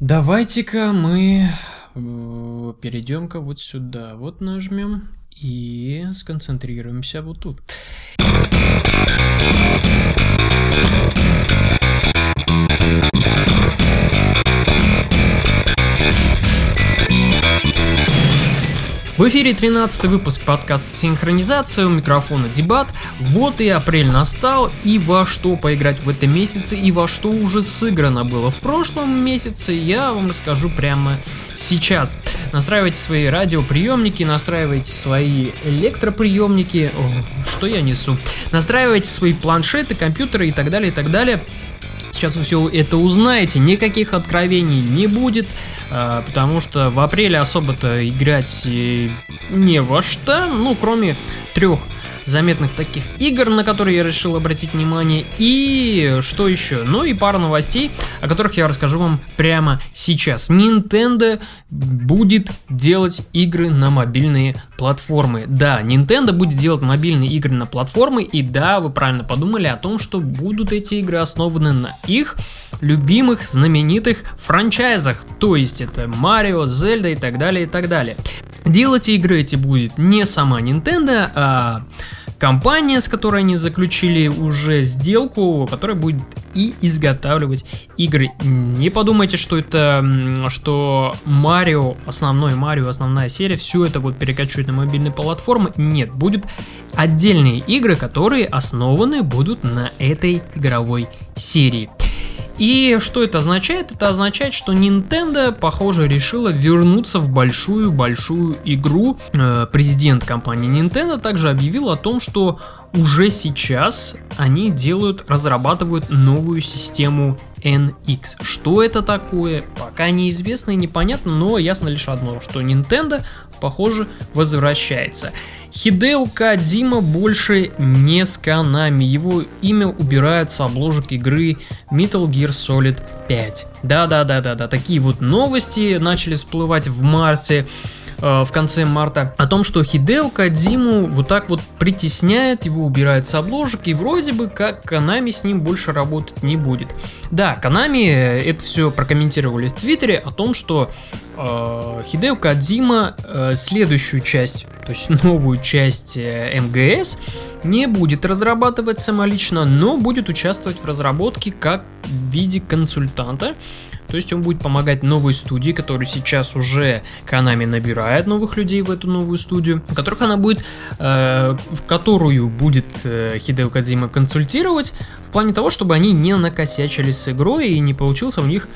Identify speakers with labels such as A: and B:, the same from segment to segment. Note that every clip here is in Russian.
A: Давайте-ка мы э, перейдем-ка вот сюда. Вот нажмем и сконцентрируемся вот тут. В эфире 13 выпуск подкаста «Синхронизация», у микрофона Дебат. Вот и апрель настал, и во что поиграть в этом месяце, и во что уже сыграно было в прошлом месяце, я вам расскажу прямо сейчас. Настраивайте свои радиоприемники, настраивайте свои электроприемники, О, что я несу, настраивайте свои планшеты, компьютеры и так далее, и так далее. Сейчас вы все это узнаете, никаких откровений не будет. А, потому что в апреле особо-то играть э, не во что, ну, кроме трех заметных таких игр, на которые я решил обратить внимание. И что еще? Ну и пара новостей, о которых я расскажу вам прямо сейчас. Nintendo будет делать игры на мобильные платформы. Да, Nintendo будет делать мобильные игры на платформы. И да, вы правильно подумали о том, что будут эти игры основаны на их любимых знаменитых франчайзах. То есть это Марио, Зельда и так далее, и так далее. Делать игры эти будет не сама Nintendo, а компания, с которой они заключили уже сделку, которая будет и изготавливать игры. Не подумайте, что это, что Марио, основной Марио, основная серия, все это вот перекачивать на мобильные платформы. Нет, будет отдельные игры, которые основаны будут на этой игровой серии. И что это означает? Это означает, что Nintendo, похоже, решила вернуться в большую-большую игру. Э, президент компании Nintendo также объявил о том, что уже сейчас они делают, разрабатывают новую систему NX. Что это такое, пока неизвестно и непонятно, но ясно лишь одно, что Nintendo, похоже, возвращается. Хидео Кадзима больше не с Konami, его имя убирают с обложек игры Metal Gear Solid 5. Да-да-да-да-да, такие вот новости начали всплывать в марте. Э, в конце марта о том, что Хидео Кадзиму вот так вот притесняет, его убирает с обложек, и вроде бы как Канами с ним больше работать не будет. Да, Канами это все прокомментировали в Твиттере о том, что э, Хидео Кадзима э, следующую часть, то есть новую часть э, МГС, не будет разрабатывать самолично, но будет участвовать в разработке как в виде консультанта. То есть он будет помогать новой студии, которую сейчас уже Konami набирает новых людей в эту новую студию, в которых она будет, э, в которую будет э, Хидео Кадзима консультировать в плане того, чтобы они не накосячили с игрой и не получился у них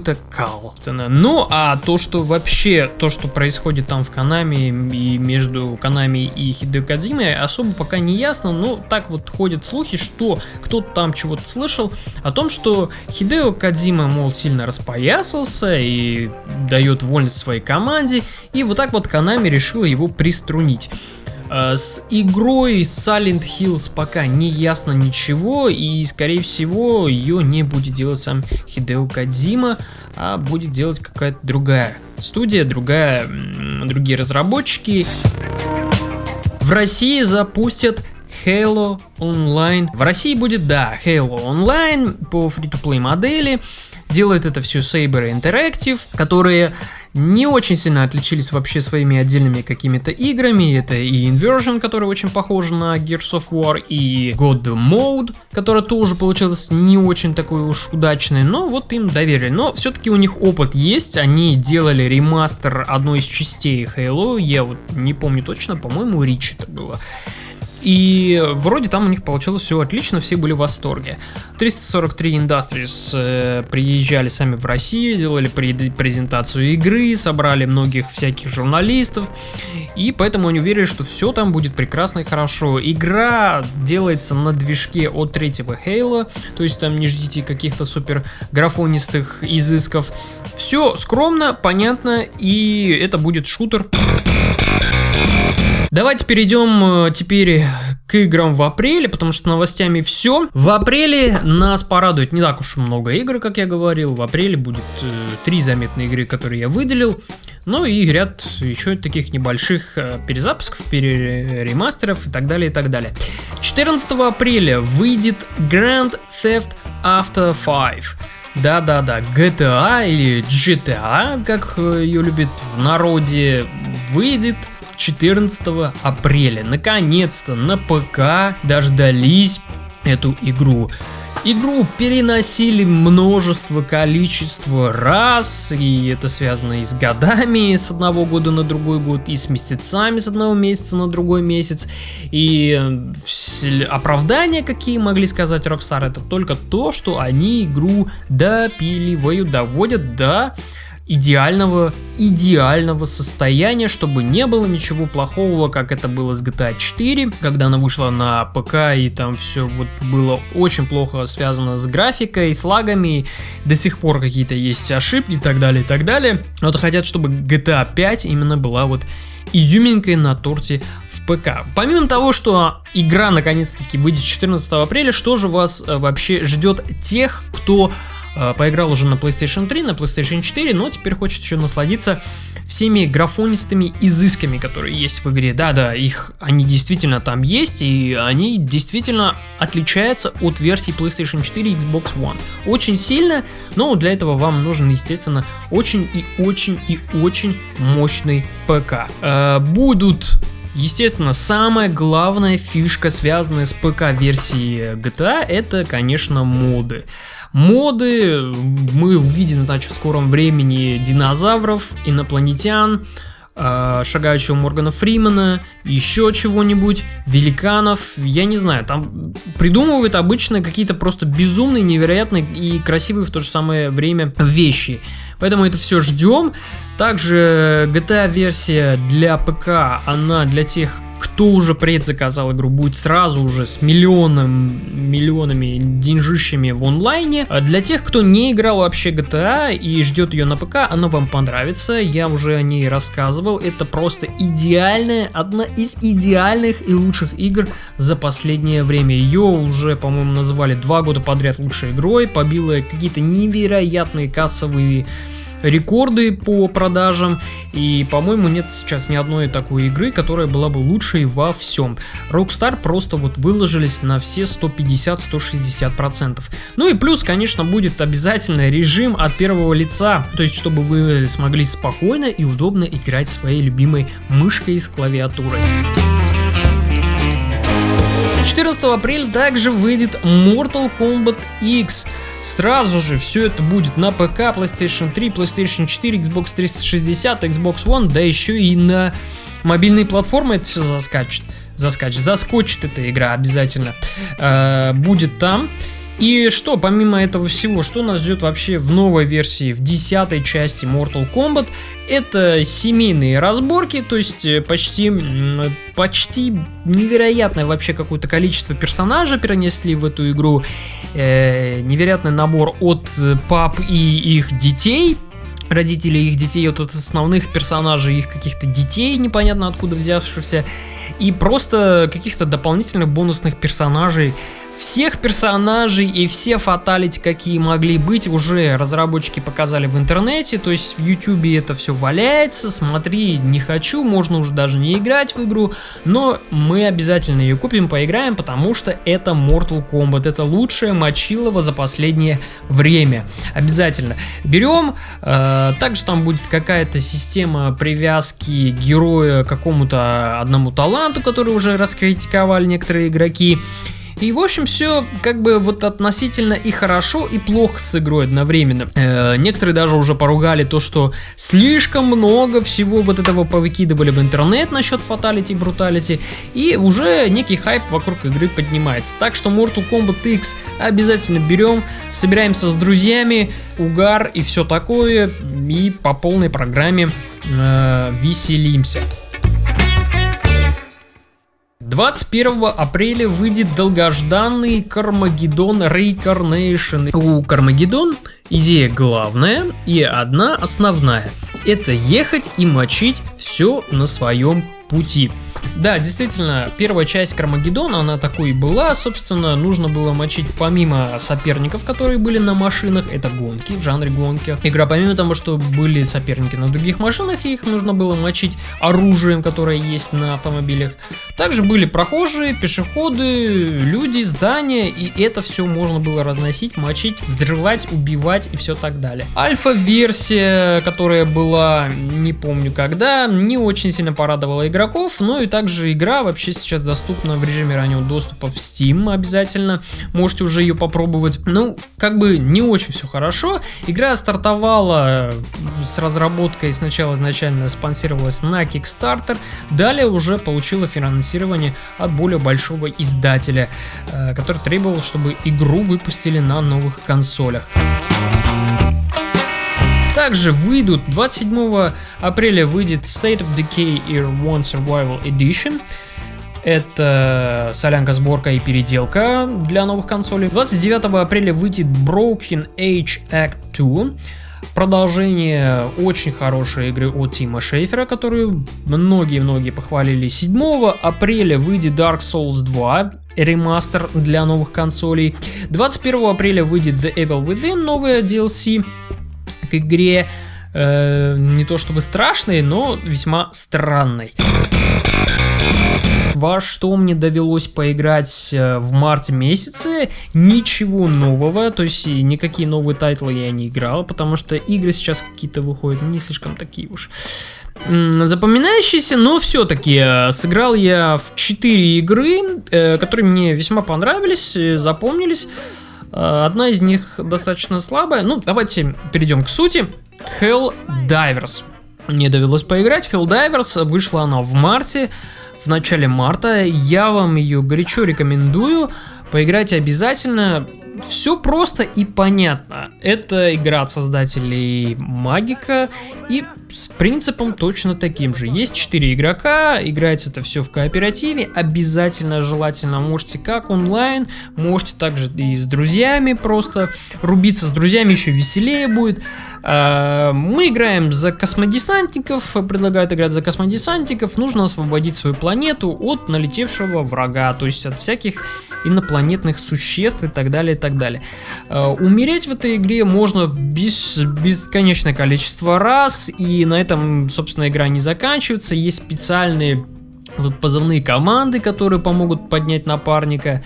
A: какой-то кал. Ну, а то, что вообще, то, что происходит там в Канаме и между Канами и Хидео Кадзимой, особо пока не ясно, но так вот ходят слухи, что кто-то там чего-то слышал о том, что Хидео Кадзима, мол, сильно распоясался и дает вольность своей команде, и вот так вот Канами решила его приструнить. Э, с игрой Silent Hills пока не ясно ничего, и скорее всего ее не будет делать сам Хидео Кадзима, а будет делать какая-то другая студия, другая, другие разработчики. В России запустят Halo Online. В России будет, да, Halo Online по free-to-play модели. Делает это все Saber Interactive, которые не очень сильно отличились вообще своими отдельными какими-то играми. Это и Inversion, который очень похож на Gears of War, и God Mode, который тоже получилось не очень такой уж удачный, но вот им доверили. Но все-таки у них опыт есть, они делали ремастер одной из частей Halo, я вот не помню точно, по-моему, Рич это было. И вроде там у них получилось все отлично, все были в восторге. 343 Industries э, приезжали сами в Россию, делали презентацию игры, собрали многих всяких журналистов. И поэтому они уверены, что все там будет прекрасно и хорошо. Игра делается на движке от третьего Halo, то есть там не ждите каких-то супер графонистых изысков. Все скромно, понятно, и это будет шутер. Давайте перейдем э, теперь к играм в апреле, потому что новостями все. В апреле нас порадует не так уж много игр, как я говорил. В апреле будет э, три заметные игры, которые я выделил. Ну и ряд еще таких небольших э, перезапусков, переремастеров и так далее, и так далее. 14 апреля выйдет Grand Theft Auto 5. Да-да-да, GTA или GTA, как ее любят в народе, выйдет 14 апреля. Наконец-то на ПК дождались эту игру. Игру переносили множество количество раз, и это связано и с годами, с одного года на другой год, и с месяцами с одного месяца на другой месяц. И оправдания, какие могли сказать Rockstar, это только то, что они игру допиливают, доводят до идеального, идеального состояния, чтобы не было ничего плохого, как это было с GTA 4, когда она вышла на ПК и там все вот было очень плохо связано с графикой, с лагами, до сих пор какие-то есть ошибки и так далее, и так далее. Вот хотят, чтобы GTA 5 именно была вот изюминкой на торте в ПК. Помимо того, что игра наконец-таки выйдет 14 апреля, что же вас э, вообще ждет тех, кто поиграл уже на PlayStation 3, на PlayStation 4, но теперь хочет еще насладиться всеми графонистыми изысками, которые есть в игре. Да-да, их они действительно там есть, и они действительно отличаются от версии PlayStation 4 и Xbox One. Очень сильно, но для этого вам нужен, естественно, очень и очень и очень мощный ПК. Э, будут Естественно, самая главная фишка, связанная с ПК-версией GTA, это, конечно, моды. Моды, мы увидим, значит, в скором времени динозавров, инопланетян, э, шагающего Моргана Фримена, еще чего-нибудь, великанов, я не знаю, там придумывают обычно какие-то просто безумные, невероятные и красивые в то же самое время вещи. Поэтому это все ждем. Также GTA версия для ПК, она для тех, кто уже предзаказал игру, будет сразу уже с миллионом, миллионами деньжищами в онлайне. А для тех, кто не играл вообще GTA и ждет ее на ПК, она вам понравится. Я уже о ней рассказывал. Это просто идеальная, одна из идеальных и лучших игр за последнее время. Ее уже, по-моему, называли два года подряд лучшей игрой. Побила какие-то невероятные кассовые рекорды по продажам, и, по-моему, нет сейчас ни одной такой игры, которая была бы лучшей во всем. Rockstar просто вот выложились на все 150-160%. Ну и плюс, конечно, будет обязательно режим от первого лица, то есть, чтобы вы смогли спокойно и удобно играть своей любимой мышкой с клавиатурой. 14 апреля также выйдет Mortal Kombat X. Сразу же все это будет на ПК, PlayStation 3, PlayStation 4, Xbox 360, Xbox One, да еще и на мобильные платформы это все заскачет. Заскачет, заскочит эта игра обязательно. Э, будет там. И что, помимо этого всего, что нас ждет вообще в новой версии, в десятой части Mortal Kombat? Это семейные разборки, то есть э, почти, почти невероятное вообще какое-то количество персонажей перенесли в эту игру. Э, невероятный набор от э, пап и их детей, родителей их детей, от основных персонажей их каких-то детей, непонятно откуда взявшихся, и просто каких-то дополнительных бонусных персонажей. Всех персонажей и все фаталити, какие могли быть, уже разработчики показали в интернете, то есть в ютубе это все валяется, смотри, не хочу, можно уже даже не играть в игру, но мы обязательно ее купим, поиграем, потому что это Mortal Kombat, это лучшее мочилово за последнее время. Обязательно. Берем, э, также там будет какая-то система привязки героя к какому-то одному таланту, который уже раскритиковали некоторые игроки. И, в общем, все как бы вот относительно и хорошо, и плохо с игрой одновременно. Э, некоторые даже уже поругали то, что слишком много всего вот этого повыкидывали в интернет насчет фаталити, бруталити, и уже некий хайп вокруг игры поднимается. Так что Mortal Kombat X обязательно берем, собираемся с друзьями, угар и все такое, и по полной программе э, веселимся. 21 апреля выйдет долгожданный Кармагеддон Reincarnation. У Кармагеддон идея главная и одна основная. Это ехать и мочить все на своем пути. Да, действительно, первая часть Кармагеддона, она такой и была, собственно, нужно было мочить помимо соперников, которые были на машинах, это гонки, в жанре гонки. Игра помимо того, что были соперники на других машинах, их нужно было мочить оружием, которое есть на автомобилях. Также были прохожие, пешеходы, люди, здания, и это все можно было разносить, мочить, взрывать, убивать развивать и все так далее. Альфа-версия, которая была, не помню когда, не очень сильно порадовала игроков, но и также игра вообще сейчас доступна в режиме раннего доступа в Steam обязательно, можете уже ее попробовать. Ну, как бы не очень все хорошо. Игра стартовала с разработкой сначала изначально спонсировалась на Kickstarter, далее уже получила финансирование от более большого издателя, э, который требовал, чтобы игру выпустили на новых консолях. Также выйдут 27 апреля выйдет State of Decay Year One Survival Edition. Это солянка, сборка и переделка для новых консолей. 29 апреля выйдет Broken Age Act 2. Продолжение очень хорошей игры от Тима Шейфера, которую многие-многие похвалили. 7 апреля выйдет Dark Souls 2, ремастер для новых консолей. 21 апреля выйдет The Evil Within, новая DLC игре. Э, не то чтобы страшной, но весьма странной во что мне довелось поиграть э, в марте месяце, ничего нового, то есть никакие новые тайтлы я не играл, потому что игры сейчас какие-то выходят не слишком такие уж запоминающиеся, но все-таки э, сыграл я в 4 игры, э, которые мне весьма понравились, запомнились. Одна из них достаточно слабая. Ну, давайте перейдем к сути. Helldivers. Мне довелось поиграть. Hell Divers вышла она в марте в начале марта. Я вам ее горячо рекомендую. Поиграйте обязательно. Все просто и понятно. Это игра от создателей Магика и с принципом точно таким же. Есть 4 игрока, играется это все в кооперативе, обязательно, желательно можете как онлайн, можете также и с друзьями просто рубиться с друзьями еще веселее будет. А, мы играем за космодесантников, предлагают играть за космодесантников, нужно освободить свою планету от налетевшего врага, то есть от всяких инопланетных существ и так далее, и так далее. А, умереть в этой игре можно без, бесконечное количество раз, и на этом, собственно, игра не заканчивается. Есть специальные вот позывные команды, которые помогут поднять напарника.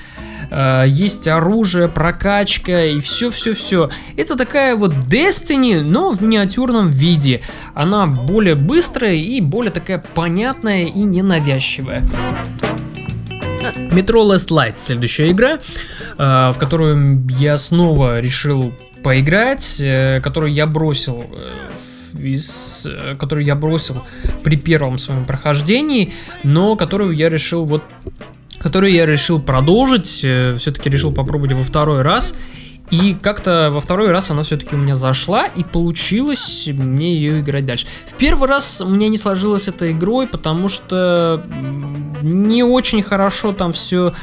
A: Э, есть оружие, прокачка и все-все-все. Это такая вот Destiny, но в миниатюрном виде. Она более быстрая и более такая понятная и ненавязчивая. Metro Last Light следующая игра, э, в которую я снова решил поиграть, э, которую я бросил в из, э, которую я бросил при первом своем прохождении, но которую я решил вот которую я решил продолжить, э, все-таки решил попробовать во второй раз. И как-то во второй раз она все-таки у меня зашла, и получилось мне ее играть дальше. В первый раз мне не сложилось этой игрой, потому что не очень хорошо там все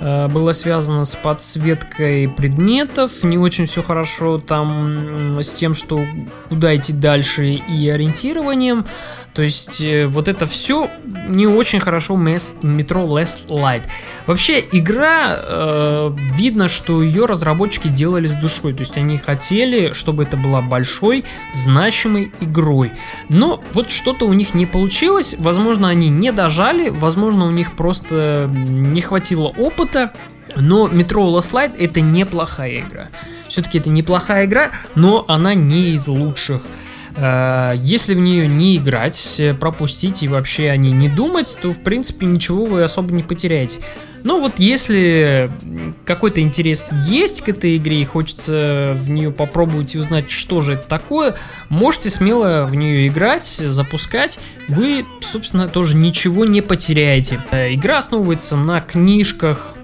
A: было связано с подсветкой предметов, не очень все хорошо там с тем, что куда идти дальше и ориентированием. То есть э, вот это все не очень хорошо Metro Last Light. Вообще игра, э, видно, что ее разработчики делали с душой. То есть они хотели, чтобы это была большой, значимой игрой. Но вот что-то у них не получилось. Возможно, они не дожали, возможно, у них просто не хватило опыта опыта, но Metro Last Light это неплохая игра. Все-таки это неплохая игра, но она не из лучших. Э, если в нее не играть, пропустить и вообще о ней не думать, то в принципе ничего вы особо не потеряете. Но вот если какой-то интерес есть к этой игре и хочется в нее попробовать и узнать, что же это такое, можете смело в нее играть, запускать. Вы, собственно, тоже ничего не потеряете. Э, игра основывается на книжках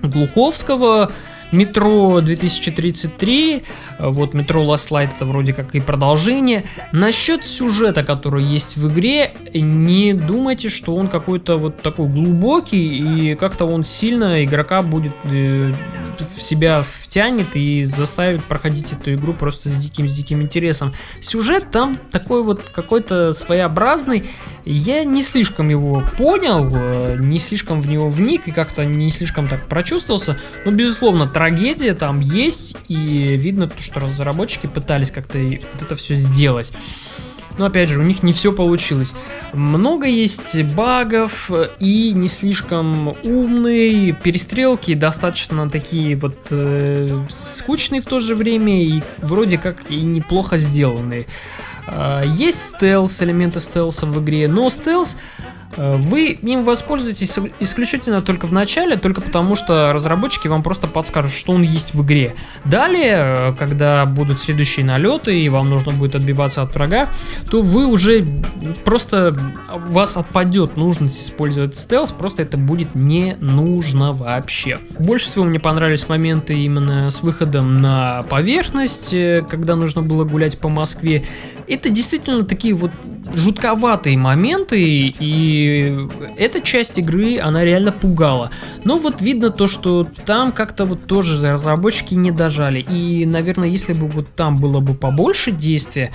A: Глуховского, Метро 2033, вот Метро Last Light это вроде как и продолжение. Насчет сюжета, который есть в игре, не думайте, что он какой-то вот такой глубокий и как-то он сильно игрока будет э, в себя втянет и заставит проходить эту игру просто с диким, с диким интересом. Сюжет там такой вот какой-то своеобразный, я не слишком его понял, э, не слишком в него вник и как-то не слишком так прочувствовался, но безусловно трагедия там есть, и видно, что разработчики пытались как-то вот это все сделать. Но опять же, у них не все получилось. Много есть багов и не слишком умные. Перестрелки достаточно такие вот э, скучные в то же время и вроде как и неплохо сделанные. Э, есть стелс, элементы стелса в игре, но стелс Э, вы им воспользуетесь исключительно только в начале, только потому что разработчики вам просто подскажут, что он есть в игре. Далее, э, когда будут следующие налеты и вам нужно будет отбиваться от врага, то вы уже просто вас отпадет нужность использовать стелс, просто это будет не нужно вообще. Больше всего мне понравились моменты именно с выходом на поверхность, э, когда нужно было гулять по Москве. Это действительно такие вот жутковатые моменты, и эта часть игры, она реально пугала. Но вот видно то, что там как-то вот тоже разработчики не дожали. И, наверное, если бы вот там было бы побольше действия,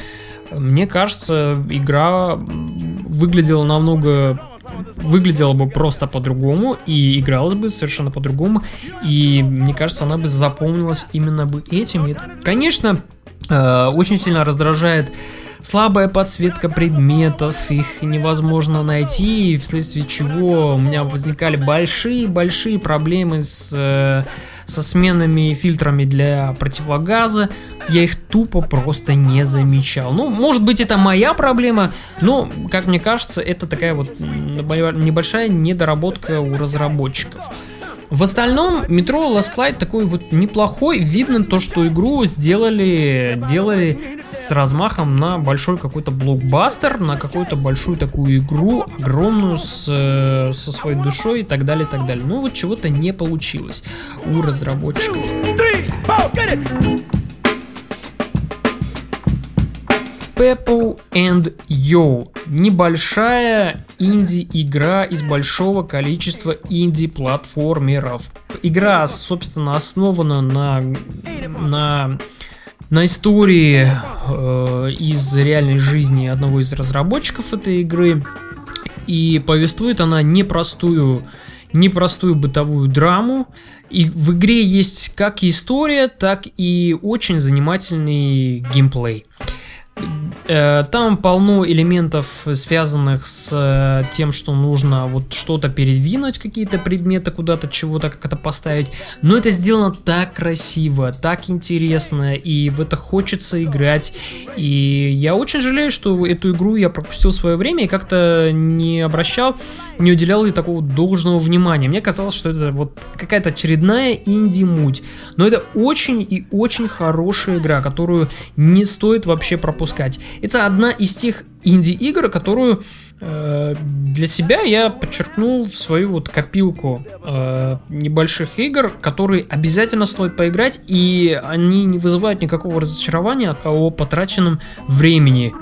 A: мне кажется, игра выглядела намного выглядела бы просто по-другому и игралась бы совершенно по-другому. И мне кажется, она бы запомнилась именно бы этим. И, конечно, э, очень сильно раздражает слабая подсветка предметов, их невозможно найти, вследствие чего у меня возникали большие-большие проблемы с, э, со сменами фильтрами для противогаза. Я их тупо просто не замечал. Ну, может быть, это моя проблема, но, как мне кажется, это такая вот небольшая недоработка у разработчиков. В остальном, метро Last Light такой вот неплохой. Видно то, что игру сделали, делали с размахом на большой какой-то блокбастер, на какую-то большую такую игру, огромную, с, э, со своей душой и так далее, и так далее. Ну вот чего-то не получилось у разработчиков. Peppo and Yo. Небольшая инди-игра из большого количества инди-платформеров. Игра, собственно, основана на, на, на истории э, из реальной жизни одного из разработчиков этой игры. И повествует она непростую непростую бытовую драму. И в игре есть как история, так и очень занимательный геймплей. Там полно элементов, связанных с э, тем, что нужно вот что-то передвинуть, какие-то предметы куда-то, чего-то как-то поставить. Но это сделано так красиво, так интересно, и в это хочется играть. И я очень жалею, что эту игру я пропустил свое время и как-то не обращал, не уделял ей такого должного внимания. Мне казалось, что это вот какая-то очередная инди-муть. Но это очень и очень хорошая игра, которую не стоит вообще пропускать. Это одна из тех инди-игр, которую э, для себя я подчеркнул в свою вот копилку э, небольших игр, которые обязательно стоит поиграть, и они не вызывают никакого разочарования о потраченном времени.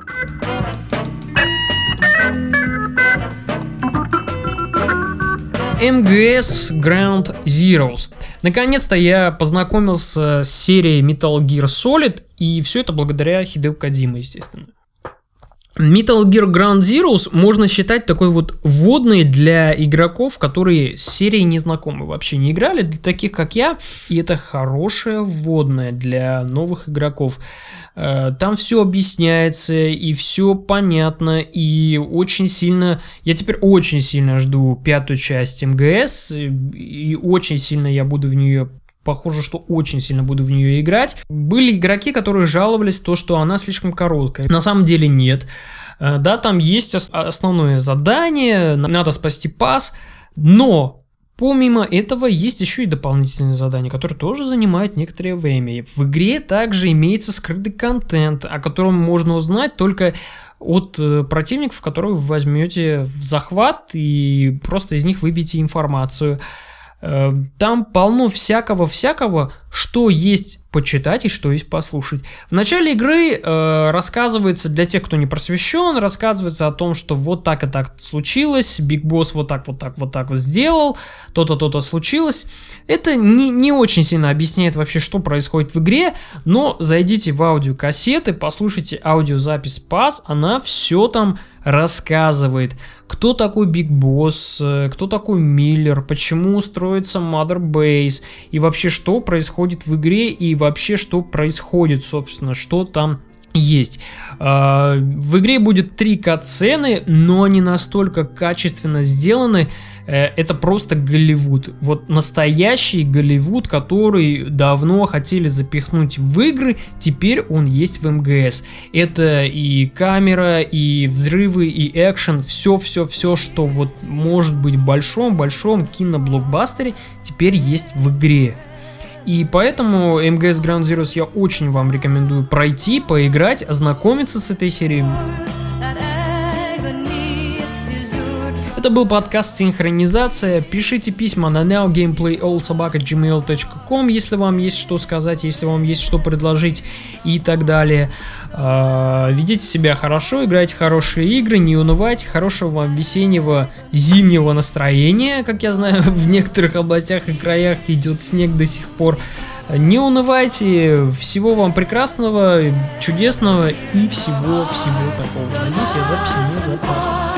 A: МГС Ground Zeroes. Наконец-то я познакомился с серией Metal Gear Solid, и все это благодаря Хидео Кадима, естественно. Metal Gear Ground Zeroes можно считать такой вот вводной для игроков, которые с серией не знакомы, вообще не играли, для таких как я, и это хорошая вводная для новых игроков. Э, там все объясняется, и все понятно, и очень сильно, я теперь очень сильно жду пятую часть МГС, и очень сильно я буду в нее Похоже, что очень сильно буду в нее играть. Были игроки, которые жаловались то, что она слишком короткая. На самом деле нет. Э, да, там есть основное задание, надо спасти пас, но Помимо этого есть еще и дополнительные задания, которые тоже занимают некоторое время. В игре также имеется скрытый контент, о котором можно узнать только от э, противников, которые вы возьмете в захват и просто из них выбьете информацию. Э, там полно всякого-всякого, что есть почитать и что есть послушать. В начале игры э, рассказывается, для тех, кто не просвещен, рассказывается о том, что вот так и так случилось, Биг Босс вот так, вот так, вот так вот сделал, то-то, то-то случилось. Это не, не очень сильно объясняет вообще, что происходит в игре, но зайдите в аудиокассеты, послушайте аудиозапись ПАС, она все там рассказывает, кто такой Биг Босс, э, кто такой Миллер, почему строится Mother Base и вообще что происходит в игре и вообще что происходит, собственно, что там есть. А, в игре будет три катсцены, но они настолько качественно сделаны, э, это просто Голливуд. Вот настоящий Голливуд, который давно хотели запихнуть в игры, теперь он есть в МГС. Это и камера, и взрывы, и экшен, все-все-все, что вот может быть в большом-большом киноблокбастере, теперь есть в игре. И поэтому MGS Ground Zeroes я очень вам рекомендую пройти, поиграть, ознакомиться с этой серией. Это был подкаст «Синхронизация». Пишите письма на nowgameplayallsobaka.gmail.com, если вам есть что сказать, если вам есть что предложить и так далее. А, ведите себя хорошо, играйте хорошие игры, не унывайте, хорошего вам весеннего зимнего настроения. Как я знаю, в некоторых областях и краях идет снег до сих пор. Не унывайте, всего вам прекрасного, чудесного и всего-всего такого. Надеюсь, я записи не запал.